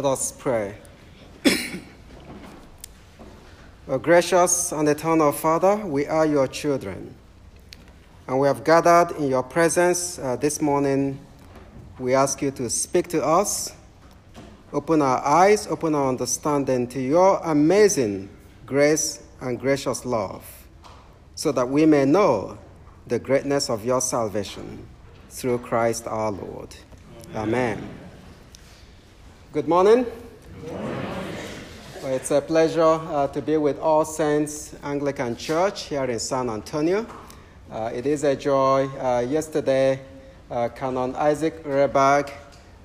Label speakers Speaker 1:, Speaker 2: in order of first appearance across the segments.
Speaker 1: Let us pray. O gracious and eternal Father, we are your children. And we have gathered in your presence uh, this morning. We ask you to speak to us, open our eyes, open our understanding to your amazing grace and gracious love, so that we may know the greatness of your salvation through Christ our Lord. Amen. Amen. Good morning. Good morning. Well, it's a pleasure uh, to be with All Saints Anglican Church here in San Antonio. Uh, it is a joy. Uh, yesterday, uh, Canon Isaac Rebag,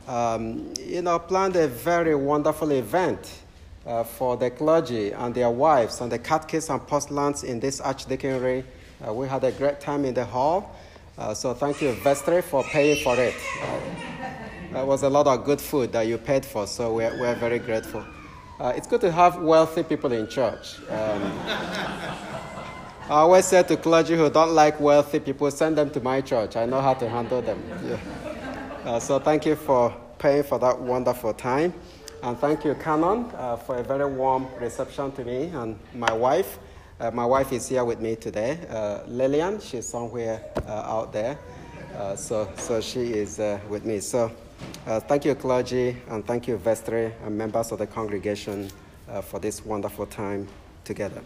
Speaker 1: um, you know, planned a very wonderful event uh, for the clergy and their wives and the catechists and postulants in this archdeaconry. Uh, we had a great time in the hall. so thank you, vestry, for paying for it. That was a lot of good food that you paid for, so we're, we're very grateful. Uh, it's good to have wealthy people in church. Um, I always say to clergy who don't like wealthy people, send them to my church. I know how to handle them. Yeah. Uh, so thank you for paying for that wonderful time. And thank you, Canon, uh, for a very warm reception to me and my wife. Uh, my wife is here with me today, uh, Lillian. She's somewhere uh, out there. so, so she is with me. So uh, thank you, clergy, and thank you, vestry and members of the congregation uh, for this wonderful time together.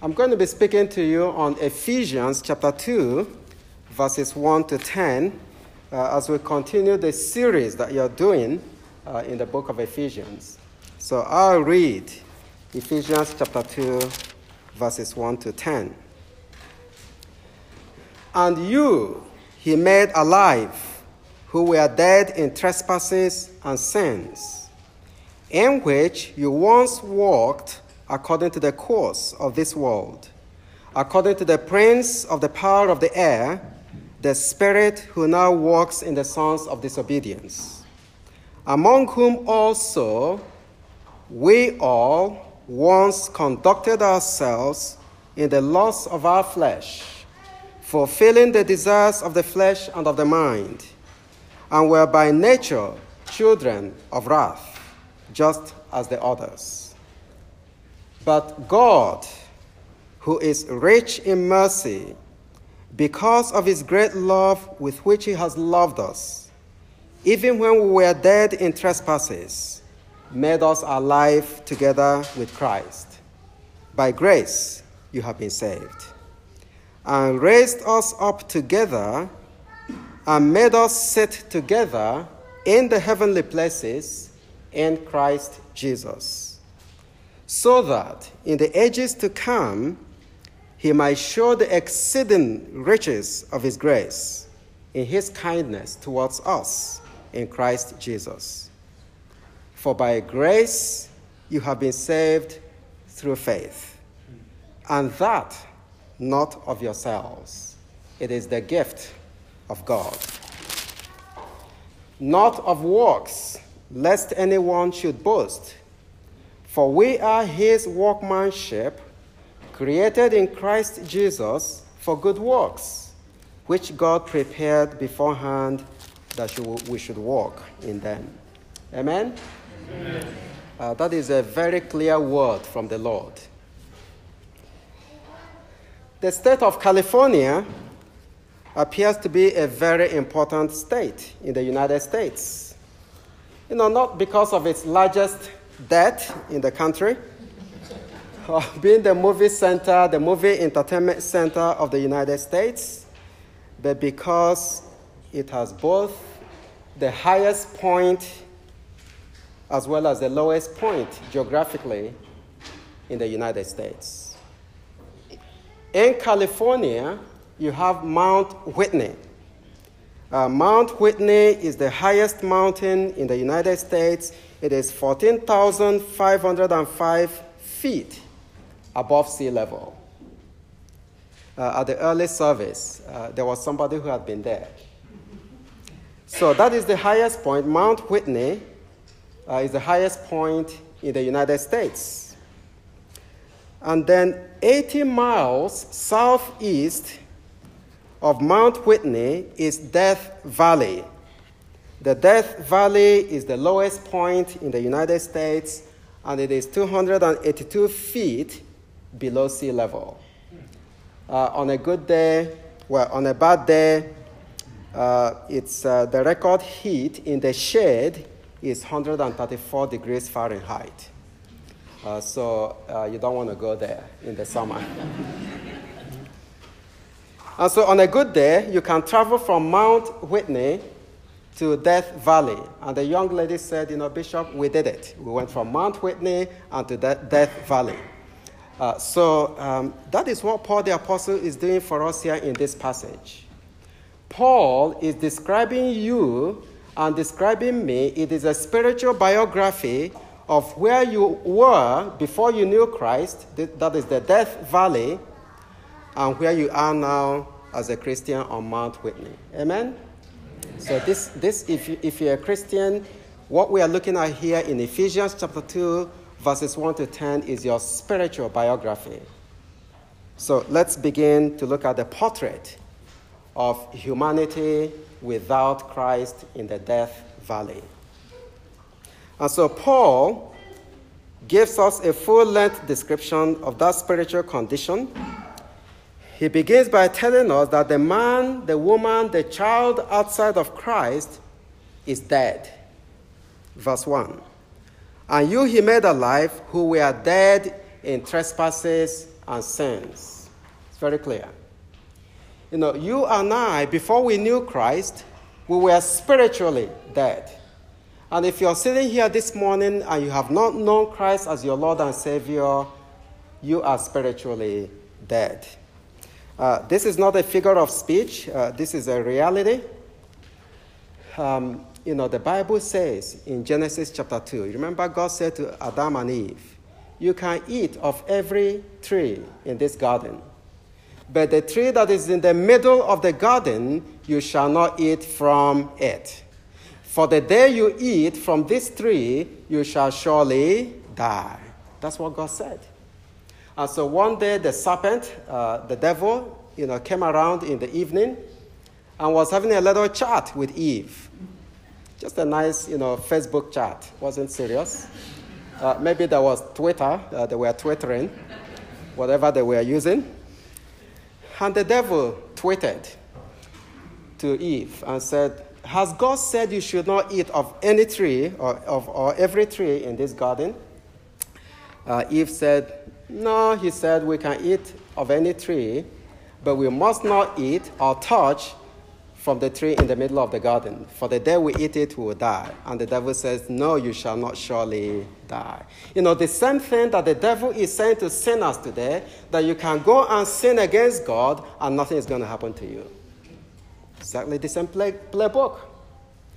Speaker 1: I'm going to be speaking to you on Ephesians chapter 2, verses 1 to 10, uh, as we continue the series that you're doing uh, in the book of Ephesians. So I'll read Ephesians chapter 2, verses 1 to 10. And you he made alive who were dead in trespasses and sins, in which you once walked according to the course of this world, according to the prince of the power of the air, the spirit who now walks in the sons of disobedience, among whom also we all once conducted ourselves in the lusts of our flesh, fulfilling the desires of the flesh and of the mind and were by nature children of wrath, just as the others. But God, who is rich in mercy, because of his great love with which he has loved us, even when we were dead in trespasses, made us alive together with Christ. By grace you have been saved, and raised us up together and made us sit together in the heavenly places in Christ Jesus, so that in the ages to come he might show the exceeding riches of his grace in his kindness towards us in Christ Jesus. For by grace you have been saved through faith, and that not of yourselves. It is the gift of God. Not of works, lest anyone should boast. For we are his workmanship, created in Christ Jesus for good works, which God prepared beforehand that we should walk in them. Amen? Amen. Uh, that is a very clear word from the Lord. The state of California appears to be a very important state in the United States. You know, not because of its largest debt in the country, being the movie center, the movie entertainment center of the United States, but because it has both the highest point as well as the lowest point geographically in the United States. In California, you have Mount Whitney. Uh, Mount Whitney is the highest mountain in the United States. It is 14,505 feet above sea level. Uh, at the early service, uh, there was somebody who had been there. So that is the highest point. Mount Whitney uh, is the highest point in the United States. And then 80 miles southeast of Mount Whitney is Death Valley. The Death Valley is the lowest point in the United States, and it is 282 feet below sea level. Uh, on a good day, well, on a bad day, uh, it's uh, the record heat in the shade is 134 degrees Fahrenheit. Uh, so uh, you don't want to go there in the summer. and so on a good day, you can travel from Mount Whitney to Death Valley. And the young lady said, You know, Bishop, we did it. We went from Mount Whitney and to Death Valley. Uh, so um, that is what Paul the Apostle is doing for us here in this passage. Paul is describing you and describing me. It is a spiritual biography of where you were before you knew Christ, that is the Death Valley, and where you are now as a Christian on Mount Whitney. Amen? So, this, this if, you, if you're a Christian, what we are looking at here in Ephesians chapter 2, verses 1 to 10, is your spiritual biography. So, let's begin to look at the portrait of humanity without Christ in the death valley. And so, Paul gives us a full length description of that spiritual condition he begins by telling us that the man, the woman, the child outside of Christ is dead. Verse 1. And you he made alive who were dead in trespasses and sins. It's very clear. You know, you and I, before we knew Christ, we were spiritually dead. And if you're sitting here this morning and you have not known Christ as your Lord and Savior, you are spiritually dead. Uh, this is not a figure of speech, uh, this is a reality. Um, you know, the Bible says in Genesis chapter 2, remember God said to Adam and Eve, You can eat of every tree in this garden, but the tree that is in the middle of the garden, you shall not eat from it. For the day you eat from this tree, you shall surely die. That's what God said. And so one day the serpent, uh, the devil, you know, came around in the evening and was having a little chat with Eve. Just a nice, you know, Facebook chat. Wasn't serious. Uh, maybe there was Twitter. Uh, they were twittering, whatever they were using. And the devil tweeted to Eve and said, Has God said you should not eat of any tree or, of, or every tree in this garden? Uh, Eve said, no, he said, we can eat of any tree, but we must not eat or touch from the tree in the middle of the garden. For the day we eat it, we will die. And the devil says, No, you shall not surely die. You know, the same thing that the devil is saying to sinners today that you can go and sin against God and nothing is going to happen to you. Exactly the same play, playbook.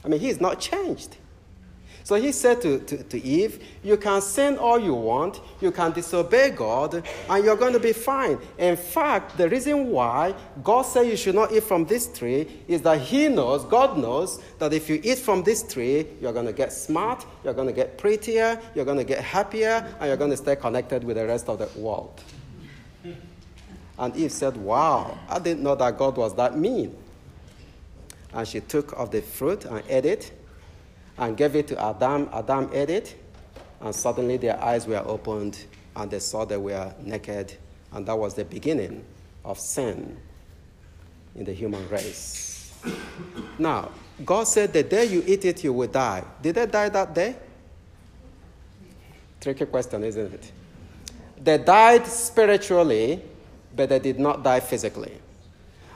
Speaker 1: I mean, he's not changed. So he said to, to, to, Eve, You can sin all you want, you can disobey God, and you're going to be fine. In fact, the reason why God said you should not eat from this tree is that He knows, God knows, that if you eat from this tree, you're going to get smart, you're going to get prettier, you're going to get happier, and you're going to stay connected with the rest of the world. And Eve said, Wow, I didn't know that God was that mean. And she took of the fruit and ate it and gave it to Adam. Adam ate it, and suddenly their eyes were opened, and they saw they were naked, and that was the beginning of sin in the human race. now, God said, The day you eat it, you will die. Did they die that day? Tricky question, isn't it? They died spiritually, but they did not die physically.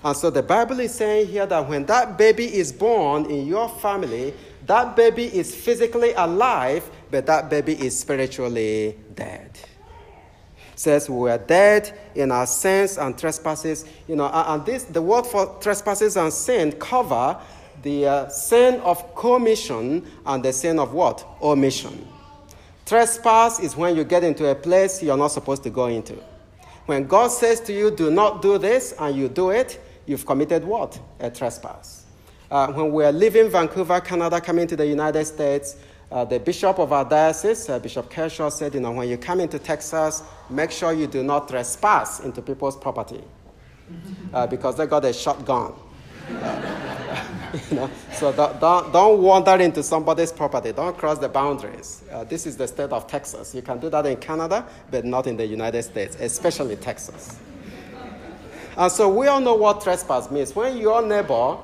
Speaker 1: And so the Bible is saying here that when that baby is born in your family, that baby is physically alive, but that baby is spiritually dead. Says we are dead in our sins and trespasses. You know, and this the word for trespasses and sin cover the uh, sin of commission and the sin of what? Omission. Trespass is when you get into a place you're not supposed to go into. When God says to you, do not do this, and you do it, you've committed what? A trespass. Uh, when we were leaving Vancouver, Canada, coming to the United States, uh, the bishop of our diocese, uh, Bishop Kershaw, said, you know, when you come into Texas, make sure you do not trespass into people's property uh, because they got a shotgun. you know? So don't, don't, don't, wander into somebody's property. Don't cross the boundaries. Uh, this is the state of Texas. You can do that in Canada, but not in the United States, especially Texas. And so we all know what trespass means. When your neighbor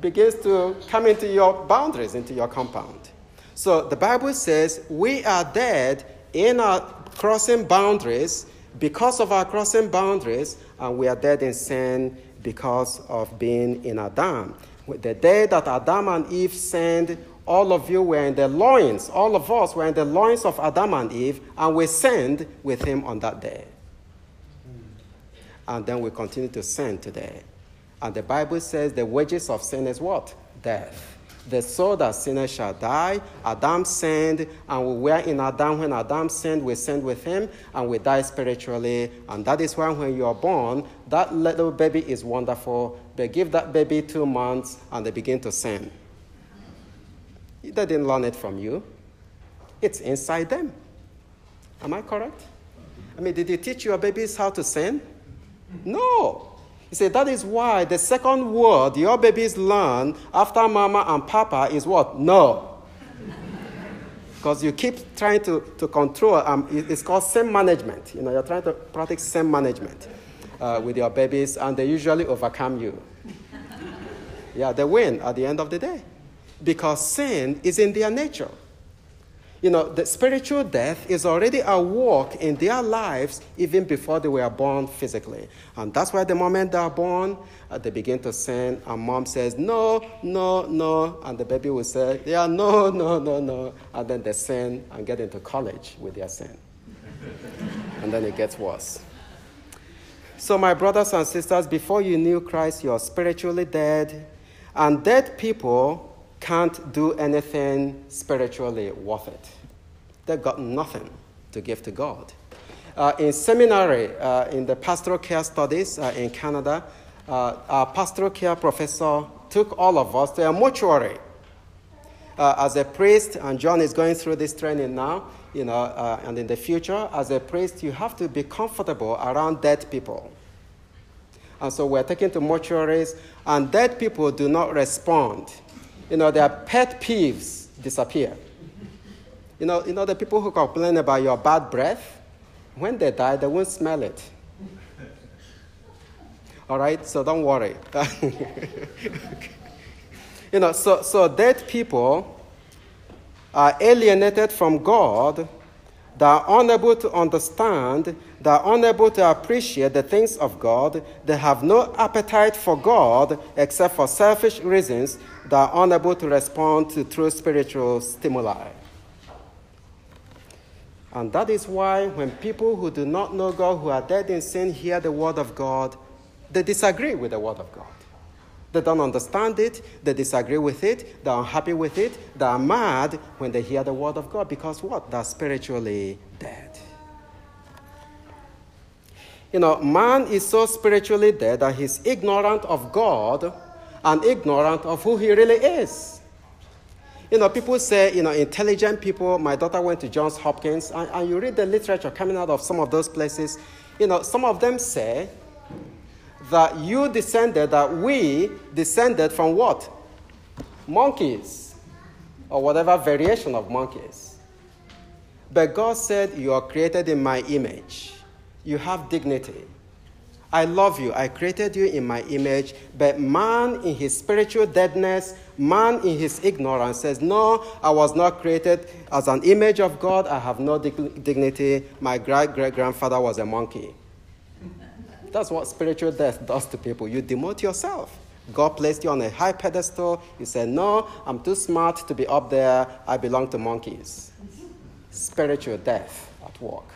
Speaker 1: begins to come into your boundaries, into your compound. So the Bible says we are dead in our crossing boundaries because of our crossing boundaries, and we are dead in sin because of being in Adam. The day that Adam and Eve sinned, all of you were in the loins, all of us were in the loins of Adam and Eve, and we sinned with him on that day. And then we continue to sin today. And the Bible says the wages of sin is what? Death. The soul that sinners shall die. Adam sinned, and we were in Adam. When Adam sinned, we sinned with him, and we die spiritually. And that is why when you are born, that little baby is wonderful, but give that baby two months, and they begin to sin. They didn't learn it from you, it's inside them. Am I correct? I mean, did you teach your babies how to sin? No. He said, that is why the second word your babies learn after mama and papa is what? No. Because you keep trying to, to control, um, it's called sin management. You know, you're trying to practice sin management uh, with your babies, and they usually overcome you. yeah, they win at the end of the day. Because sin is in their nature. You know, the spiritual death is already a work in their lives even before they were born physically. And that's why the moment they are born, uh, they begin to sin, and mom says, No, no, no. And the baby will say, Yeah, no, no, no, no. And then they sin and get into college with their sin. and then it gets worse. So, my brothers and sisters, before you knew Christ, you're spiritually dead. And dead people can't do anything spiritually worth it. They've got nothing to give to God. Uh, in seminary, uh, in the pastoral care studies uh, in Canada, uh, our pastoral care professor took all of us to a mortuary. Uh, as a priest, and John is going through this training now, you know, uh, and in the future, as a priest, you have to be comfortable around dead people. And so we're taken to mortuaries, and dead people do not respond you know, their pet peeves disappear. You know, you know, the people who complain about your bad breath, when they die, they won't smell it. All right, so don't worry. you know, so, so dead people are alienated from God they are unable to understand, they are unable to appreciate the things of God, they have no appetite for God except for selfish reasons, they are unable to respond to true spiritual stimuli. And that is why when people who do not know God, who are dead in sin, hear the word of God, they disagree with the word of God. They don't understand it, they disagree with it, they're unhappy with it, they're mad when they hear the word of God because what? They're spiritually dead. You know, man is so spiritually dead that he's ignorant of God and ignorant of who he really is. You know, people say, you know, intelligent people, my daughter went to Johns Hopkins, and, and you read the literature coming out of some of those places, you know, some of them say that you descended, that we descended from what? Monkeys, or whatever variation of monkeys. But God said, You are created in my image. You have dignity. I love you. I created you in my image. But man, in his spiritual deadness, man, in his ignorance, says, No, I was not created as an image of God. I have no dignity. My great great grandfather was a monkey. That's what spiritual death does to people. You demote yourself. God placed you on a high pedestal. You say, No, I'm too smart to be up there. I belong to monkeys. Spiritual death at work.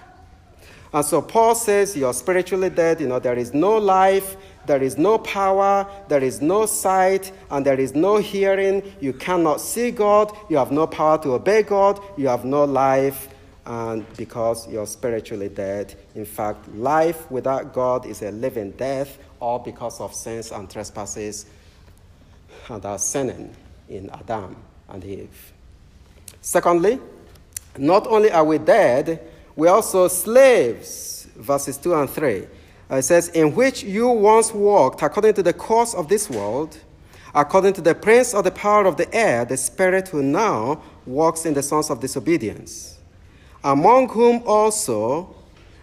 Speaker 1: And so Paul says, You're spiritually dead. You know, there is no life, there is no power, there is no sight, and there is no hearing. You cannot see God. You have no power to obey God. You have no life and because you're spiritually dead. In fact, life without God is a living death, all because of sins and trespasses and our sinning in Adam and Eve. Secondly, not only are we dead, we're also slaves. Verses 2 and 3. Uh, it says, In which you once walked according to the course of this world according to the prince of the power of the air, the spirit who now walks in the sons of disobedience, among whom also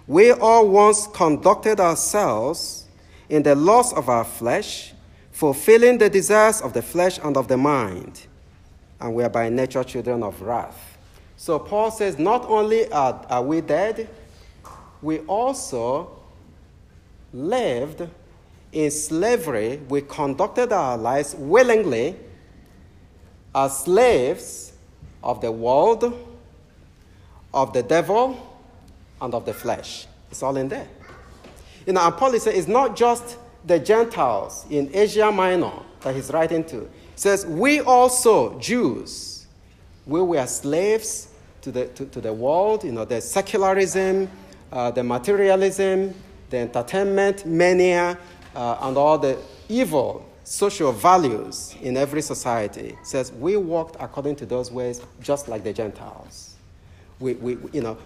Speaker 1: we all once conducted ourselves in the loss of our flesh, fulfilling the desires of the flesh and of the mind, and we are by nature children of wrath. So Paul says, not only are, are we dead, we also lived in slavery. We conducted our lives willingly as slaves of the world, of the devil, and of the flesh. It's all in there. You know, and Paul saying it's not just the Gentiles in Asia Minor that he's writing to. He says, We also, Jews, we were slaves to the, to, to the world, you know, the secularism, uh, the materialism, the entertainment mania, uh, and all the evil social values in every society. It says, We walked according to those ways just like the Gentiles. We, we, you know,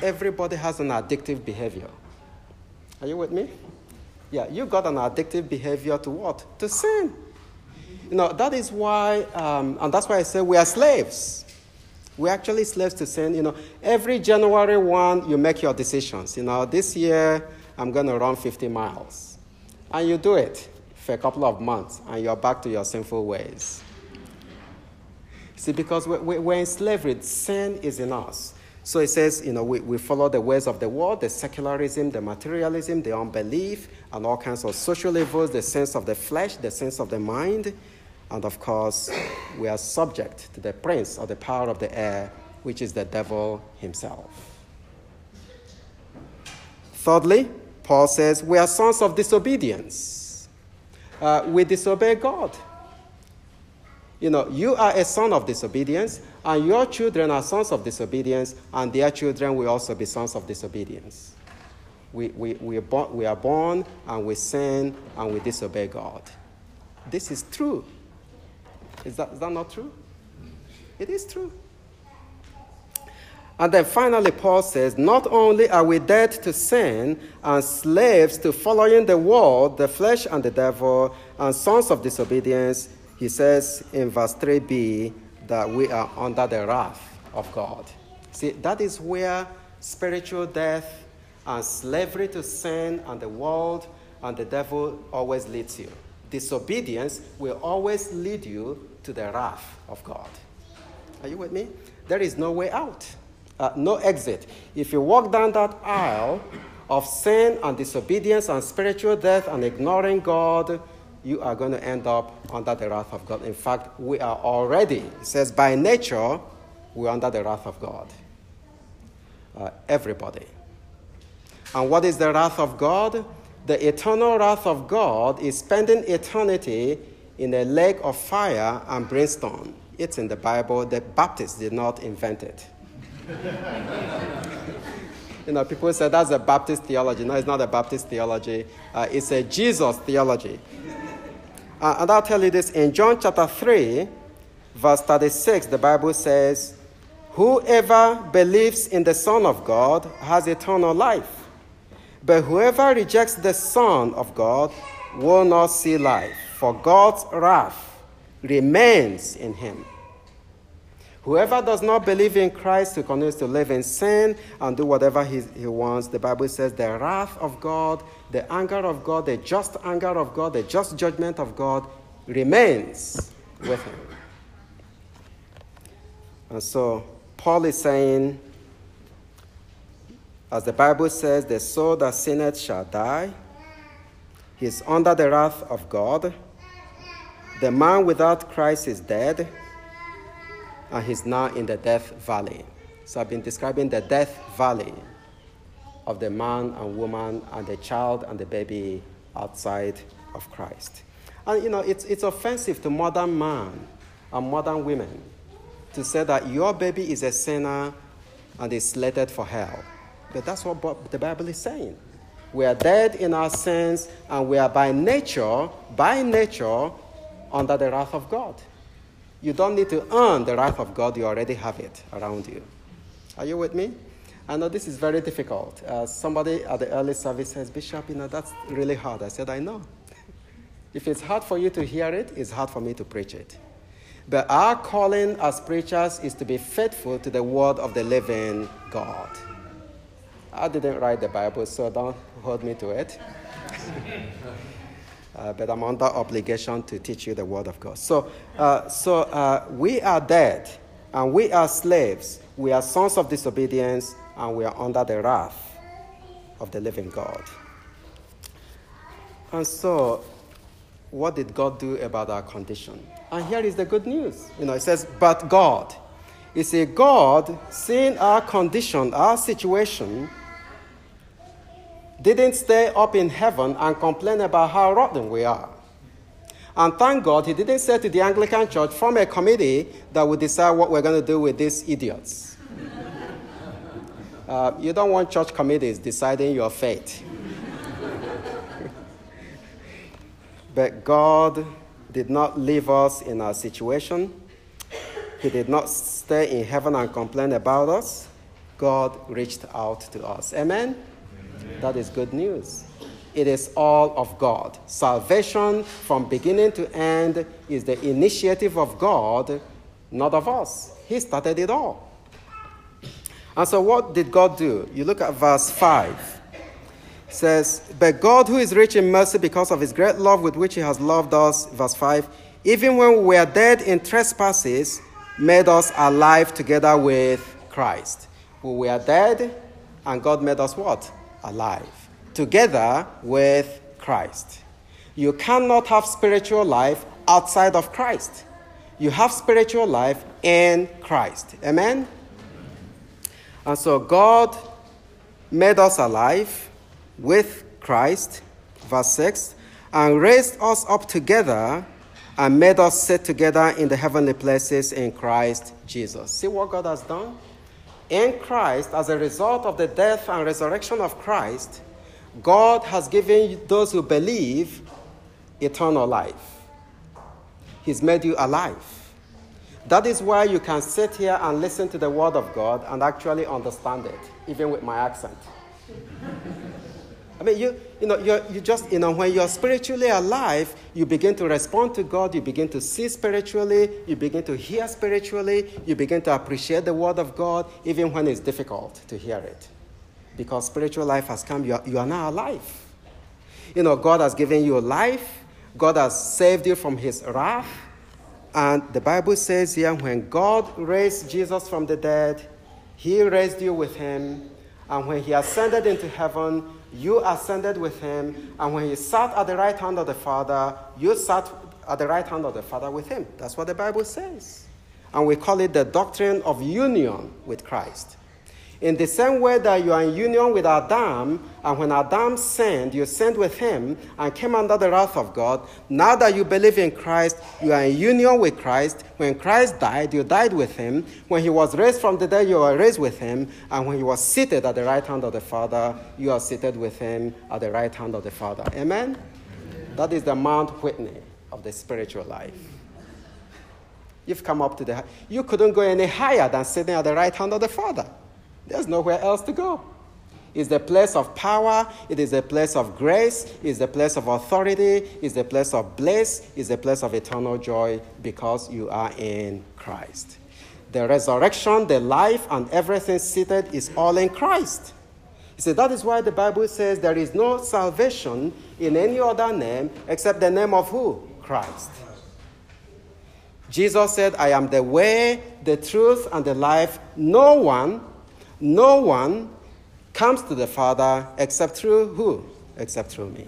Speaker 1: everybody has an addictive behavior. Are you with me? Yeah, you got an addictive behavior to what? To sin. You know, that is why, um, and that's why I say we are slaves. We're actually slaves to sin. You know, every January 1, you make your decisions. You know, this year, I'm going to run 50 miles. And you do it for a couple of months, and you're back to your sinful ways. See, because we're in slavery, sin is in us. So it says, you know, we, we follow the ways of the world, the secularism, the materialism, the unbelief, and all kinds of social evils, the sense of the flesh, the sense of the mind. And of course, we are subject to the prince or the power of the air, which is the devil himself. Thirdly, Paul says, we are sons of disobedience. Uh, we disobey God. You know, you are a son of disobedience, and your children are sons of disobedience, and their children will also be sons of disobedience. We, we, we, are, born, we are born and we sin and we disobey God. This is true. Is that, is that not true? It is true. And then finally, Paul says, Not only are we dead to sin and slaves to following the world, the flesh, and the devil, and sons of disobedience, he says in verse 3b, that we are under the wrath of God. See, that is where spiritual death and slavery to sin and the world and the devil always leads you. Disobedience will always lead you to the wrath of God. Are you with me? There is no way out, uh, no exit. If you walk down that aisle of sin and disobedience and spiritual death and ignoring God, you are going to end up under the wrath of God. In fact, we are already, it says, by nature, we're under the wrath of God. Uh, everybody. And what is the wrath of God? The eternal wrath of God is spending eternity in a lake of fire and brimstone. It's in the Bible. The Baptists did not invent it. you know, people say that's a Baptist theology. No, it's not a Baptist theology. Uh, it's a Jesus theology. Uh, and I'll tell you this in John chapter 3, verse 36, the Bible says, Whoever believes in the Son of God has eternal life. But whoever rejects the Son of God will not see life, for God's wrath remains in him. Whoever does not believe in Christ, who continues to live in sin and do whatever he, he wants, the Bible says the wrath of God, the anger of God, the just anger of God, the just judgment of God remains with him. And so Paul is saying, as the Bible says, the soul that sinneth shall die. He is under the wrath of God. The man without Christ is dead and he's now in the death valley. So I've been describing the death valley of the man and woman and the child and the baby outside of Christ. And you know, it's, it's offensive to modern man and modern women to say that your baby is a sinner and is slated for hell. But that's what the Bible is saying. We are dead in our sins and we are by nature, by nature, under the wrath of God. You don't need to earn the wrath of God, you already have it around you. Are you with me? I know this is very difficult. Uh, somebody at the early service says, Bishop, you know, that's really hard. I said, I know. If it's hard for you to hear it, it's hard for me to preach it. But our calling as preachers is to be faithful to the word of the living God. I didn't write the Bible, so don't hold me to it. uh, but I'm under obligation to teach you the word of God. So, uh, so uh, we are dead, and we are slaves. We are sons of disobedience, and we are under the wrath of the living God. And so, what did God do about our condition? And here is the good news. You know, it says, but God. You see, God, seeing our condition, our situation, didn't stay up in heaven and complain about how rotten we are. And thank God he didn't say to the Anglican Church, form a committee that would decide what we're going to do with these idiots. uh, you don't want church committees deciding your fate. but God did not leave us in our situation. He did not stay in heaven and complain about us. God reached out to us. Amen? That is good news. It is all of God. Salvation from beginning to end is the initiative of God, not of us. He started it all. And so, what did God do? You look at verse 5. It says, But God, who is rich in mercy because of his great love with which he has loved us, verse 5, even when we were dead in trespasses, made us alive together with Christ. We were dead, and God made us what? Alive together with Christ. You cannot have spiritual life outside of Christ. You have spiritual life in Christ. Amen? And so God made us alive with Christ, verse 6, and raised us up together and made us sit together in the heavenly places in Christ Jesus. See what God has done? In Christ, as a result of the death and resurrection of Christ, God has given those who believe eternal life. He's made you alive. That is why you can sit here and listen to the Word of God and actually understand it, even with my accent. I mean, you, you know, you you just, you know, when you're spiritually alive, you begin to respond to God, you begin to see spiritually, you begin to hear spiritually, you begin to appreciate the Word of God, even when it's difficult to hear it. Because spiritual life has come, you are, you are now alive. You know, God has given you life, God has saved you from His wrath. And the Bible says here, when God raised Jesus from the dead, He raised you with Him. And when He ascended into heaven, you ascended with him, and when he sat at the right hand of the Father, you sat at the right hand of the Father with him. That's what the Bible says. And we call it the doctrine of union with Christ. In the same way that you are in union with Adam, and when Adam sinned, you sinned with him and came under the wrath of God. Now that you believe in Christ, you are in union with Christ. When Christ died, you died with him. When he was raised from the dead, you were raised with him. And when he was seated at the right hand of the Father, you are seated with him at the right hand of the Father. Amen? Amen. That is the Mount Whitney of the spiritual life. You've come up to the. You couldn't go any higher than sitting at the right hand of the Father. There's nowhere else to go. It's the place of power, it is a place of grace, it's the place of authority, it's the place of bliss, it's the place of eternal joy because you are in Christ. The resurrection, the life, and everything seated is all in Christ. You see, that is why the Bible says there is no salvation in any other name except the name of who? Christ. Jesus said, I am the way, the truth, and the life. No one no one comes to the Father except through who? Except through me.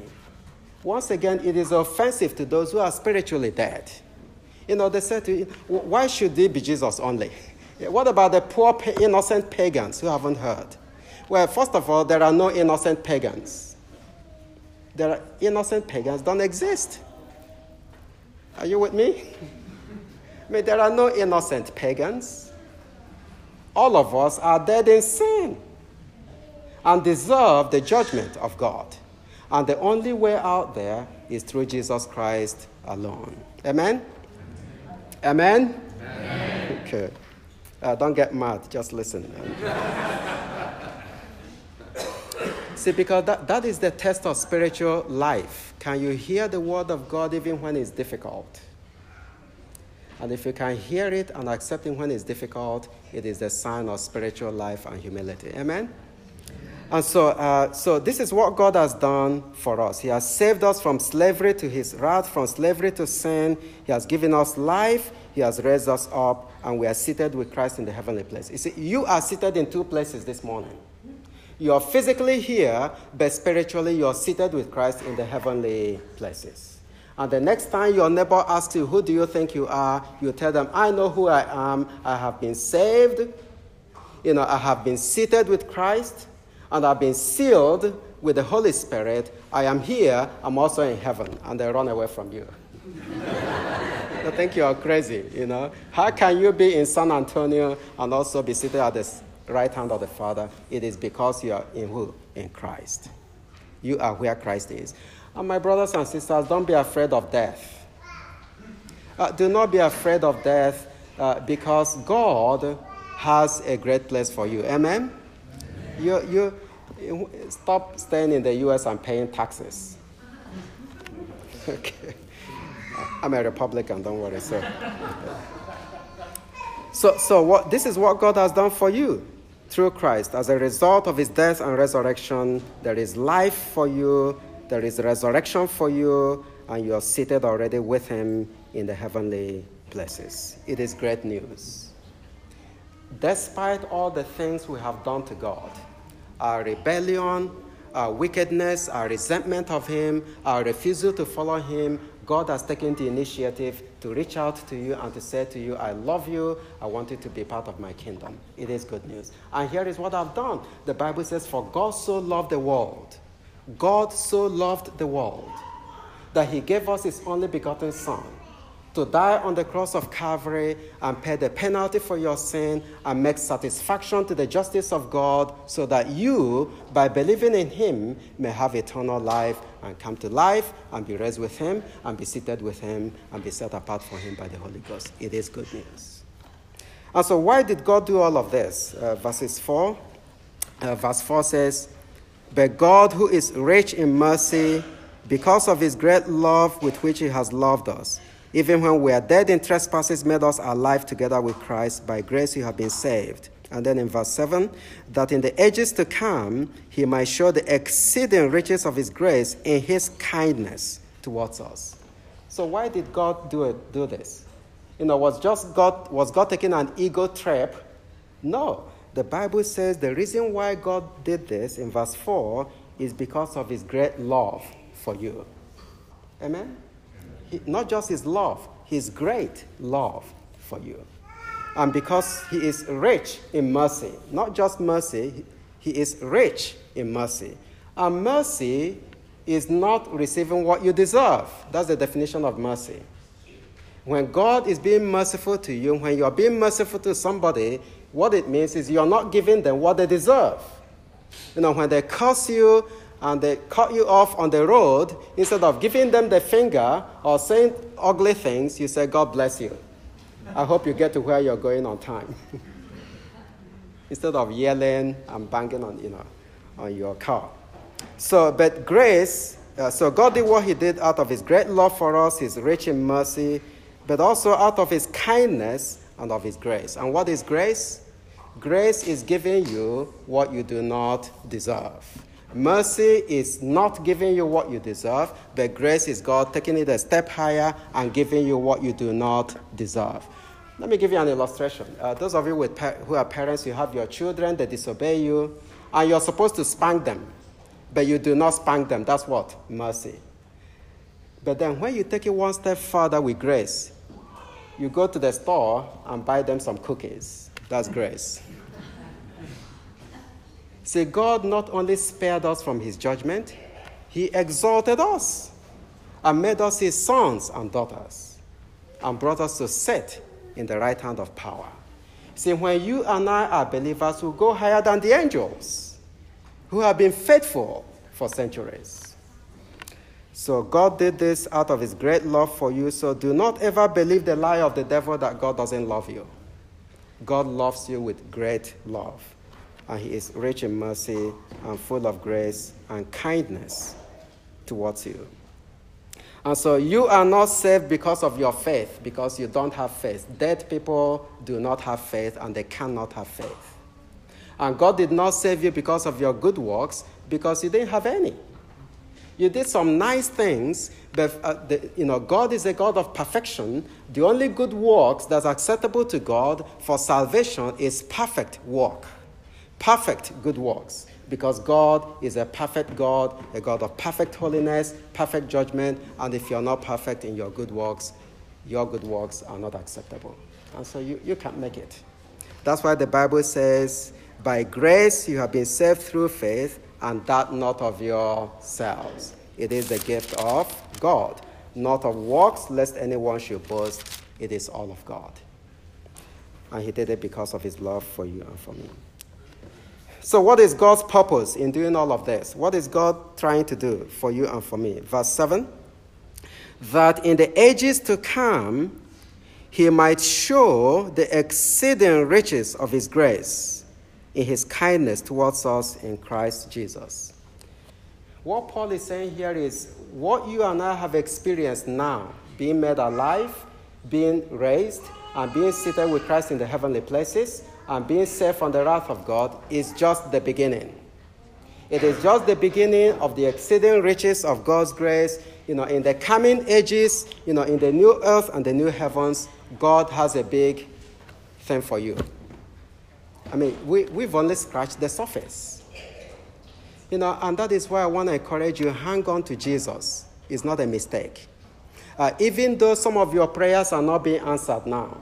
Speaker 1: Once again, it is offensive to those who are spiritually dead. You know, they say to you, why should they be Jesus only? What about the poor, innocent pagans who haven't heard? Well, first of all, there are no innocent pagans. There are innocent pagans don't exist. Are you with me? I mean, there are no innocent pagans all of us are dead in sin and deserve the judgment of God. And the only way out there is through Jesus Christ alone. Amen? Amen? Amen. Okay. Uh, don't get mad, just listen. See, because that, that is the test of spiritual life. Can you hear the word of God even when it's difficult? And if you can hear it and accept it when it's difficult, it is a sign of spiritual life and humility. Amen? And so, uh, so this is what God has done for us. He has saved us from slavery to his wrath, from slavery to sin. He has given us life. He has raised us up, and we are seated with Christ in the heavenly place. You see, you are seated in two places this morning. You are physically here, but spiritually you are seated with Christ in the heavenly places. And the next time your neighbor asks you, Who do you think you are? you tell them, I know who I am. I have been saved. You know, I have been seated with Christ and I've been sealed with the Holy Spirit. I am here, I'm also in heaven, and they run away from you. I think you are crazy, you know. How can you be in San Antonio and also be seated at the right hand of the Father? It is because you are in who? In Christ. You are where Christ is. And my brothers and sisters, don't be afraid of death. Uh, do not be afraid of death uh, because God has a great place for you. Amen? You, you, stop staying in the US and paying taxes. okay. I'm a Republican, don't worry. So, so, so what, this is what God has done for you through Christ. As a result of his death and resurrection, there is life for you, there is resurrection for you, and you are seated already with him in the heavenly places. It is great news. Despite all the things we have done to God, our rebellion, our wickedness, our resentment of Him, our refusal to follow Him, God has taken the initiative to reach out to you and to say to you, I love you, I want you to be part of my kingdom. It is good news. And here is what I've done. The Bible says, For God so loved the world, God so loved the world, that He gave us His only begotten Son to die on the cross of Calvary and pay the penalty for your sin and make satisfaction to the justice of God so that you, by believing in Him, may have eternal life and come to life and be raised with Him and be seated with Him and be set apart for Him by the Holy Ghost. It is good news. And so, why did God do all of this? Uh, verses 4. Uh, verse 4 says, But God, who is rich in mercy, because of His great love with which He has loved us, even when we are dead in trespasses, made us alive together with Christ. By grace you have been saved. And then in verse 7, that in the ages to come he might show the exceeding riches of his grace in his kindness towards us. So why did God do, it, do this? You know, was just God was God taking an ego trip? No. The Bible says the reason why God did this in verse 4 is because of his great love for you. Amen? not just his love, his great love for you. And because he is rich in mercy, not just mercy, he is rich in mercy. And mercy is not receiving what you deserve. That's the definition of mercy. When God is being merciful to you, when you are being merciful to somebody, what it means is you're not giving them what they deserve. You know, when they curse you and they cut you off on the road, instead of giving them the finger or saying ugly things, you say, God bless you. I hope you get to where you're going on time. instead of yelling and banging on, you know, on your car. So, but grace, uh, so God did what He did out of His great love for us, His rich in mercy, but also out of His kindness and of His grace. And what is grace? Grace is giving you what you do not deserve. Mercy is not giving you what you deserve, but grace is God taking it a step higher and giving you what you do not deserve. Let me give you an illustration. Uh, those of you with pa- who are parents, you have your children, they disobey you, and you're supposed to spank them, but you do not spank them. That's what? Mercy. But then when you take it one step further with grace, you go to the store and buy them some cookies. That's grace. See, God not only spared us from his judgment, he exalted us and made us his sons and daughters and brought us to sit in the right hand of power. See, when you and I are believers who go higher than the angels, who have been faithful for centuries. So God did this out of his great love for you. So do not ever believe the lie of the devil that God doesn't love you. God loves you with great love. and He is rich in mercy and full of grace and kindness towards you. And so you are not saved because of your faith, because you don't have faith. Dead people do not have faith and they cannot have faith. And God did not save you because of your good works, because you didn't have any. You did some nice things, but uh, the, you know God is a God of perfection. The only good works that's acceptable to God for salvation is perfect work, perfect good works, because God is a perfect God, a God of perfect holiness, perfect judgment, and if you're not perfect in your good works, your good works are not acceptable, and so you, you can't make it. That's why the Bible says, "By grace you have been saved through faith." And that not of yourselves. It is the gift of God, not of works, lest anyone should boast. It is all of God. And He did it because of His love for you and for me. So, what is God's purpose in doing all of this? What is God trying to do for you and for me? Verse 7 That in the ages to come, He might show the exceeding riches of His grace in his kindness towards us in Christ Jesus. What Paul is saying here is what you and I have experienced now, being made alive, being raised, and being seated with Christ in the heavenly places, and being saved from the wrath of God, is just the beginning. It is just the beginning of the exceeding riches of God's grace. You know, in the coming ages, you know, in the new earth and the new heavens, God has a big thing for you. I mean, we, we've only scratched the surface. You know, and that is why I want to encourage you hang on to Jesus. It's not a mistake. Uh, even though some of your prayers are not being answered now,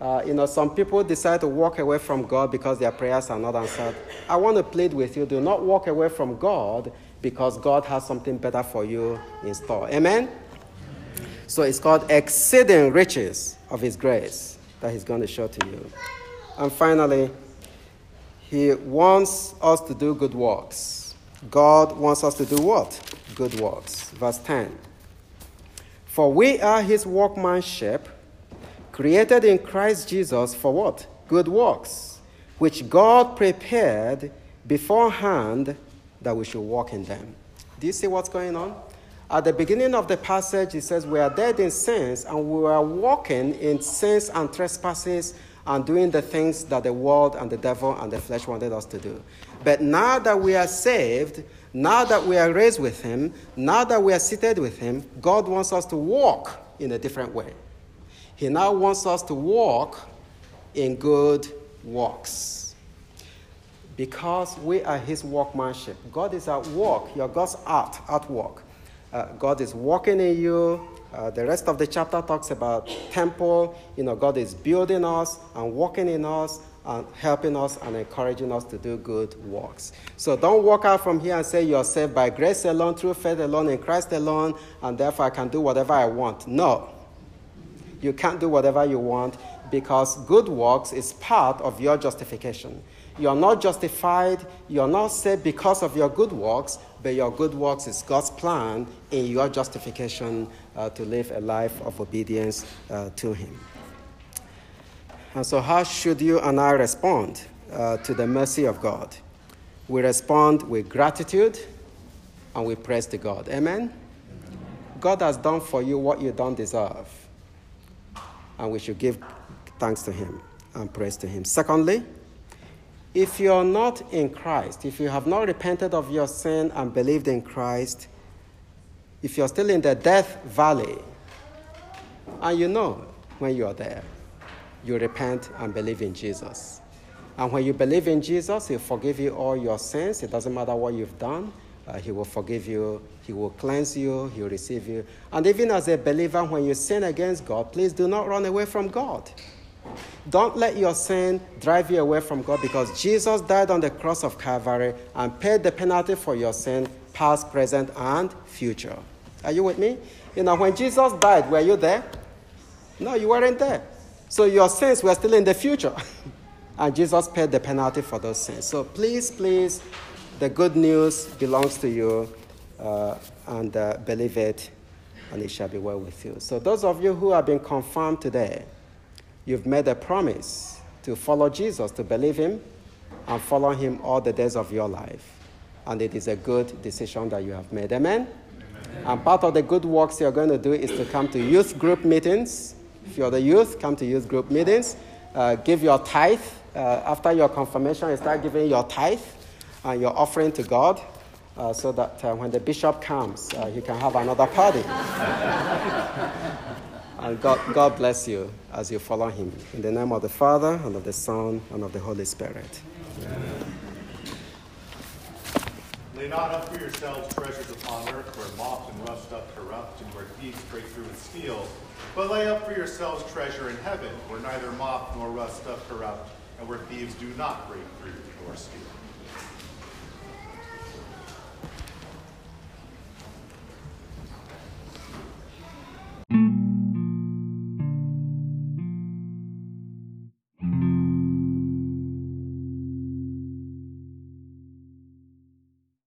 Speaker 1: uh, you know, some people decide to walk away from God because their prayers are not answered. I want to plead with you do not walk away from God because God has something better for you in store. Amen? So it's called exceeding riches of His grace that He's going to show to you. And finally, He wants us to do good works. God wants us to do what? Good works. Verse 10. For we are His workmanship, created in Christ Jesus for what? Good works, which God prepared beforehand that we should walk in them. Do you see what's going on? At the beginning of the passage, it says, We are dead in sins, and we are walking in sins and trespasses and doing the things that the world and the devil and the flesh wanted us to do. But now that we are saved, now that we are raised with Him, now that we are seated with Him, God wants us to walk in a different way. He now wants us to walk in good works. Because we are His workmanship. God is at work. You're God's art, at work. Uh, God is working in you, uh, the rest of the chapter talks about temple. You know, God is building us and working in us and helping us and encouraging us to do good works. So don't walk out from here and say you're saved by grace alone, through faith alone, in Christ alone, and therefore I can do whatever I want. No. You can't do whatever you want because good works is part of your justification. You're not justified, you're not saved because of your good works, but your good works is God's plan in your justification to live a life of obedience uh, to Him. And so, how should you and I respond uh, to the mercy of God? We respond with gratitude and we praise to God. Amen? God has done for you what you don't deserve. And we should give thanks to Him and praise to Him. Secondly, if you're not in Christ, if you have not repented of your sin and believed in Christ, if you're still in the death valley, and you know when you are there, you repent and believe in Jesus. And when you believe in Jesus, He'll forgive you all your sins. It doesn't matter what you've done, uh, He will forgive you, He will cleanse you, He will receive you. And even as a believer, when you sin against God, please do not run away from God. Don't let your sin drive you away from God because Jesus died on the cross of Calvary and paid the penalty for your sin, past, present, and future. Are you with me? You know, when Jesus died, were you there? No, you weren't there. So your sins were still in the future. and Jesus paid the penalty for those sins. So please, please, the good news belongs to you uh, and uh, believe it, and it shall be well with you. So, those of you who have been confirmed today, You've made a promise to follow Jesus, to believe Him, and follow Him all the days of your life. And it is a good decision that you have made. Amen? Amen. And part of the good works you're going to do is to come to youth group meetings. If you're the youth, come to youth group meetings. Uh, give your tithe. Uh, after your confirmation, you start giving your tithe and your offering to God uh, so that uh, when the bishop comes, uh, he can have another party. and God, God bless you as you follow him. In the name of the Father, and of the Son, and of the Holy Spirit. Amen.
Speaker 2: Lay not up for yourselves treasures upon earth where moth and rust doth corrupt and where thieves break through and steal, but lay up for yourselves treasure in heaven where neither moth nor rust doth corrupt and where thieves do not break through nor steal.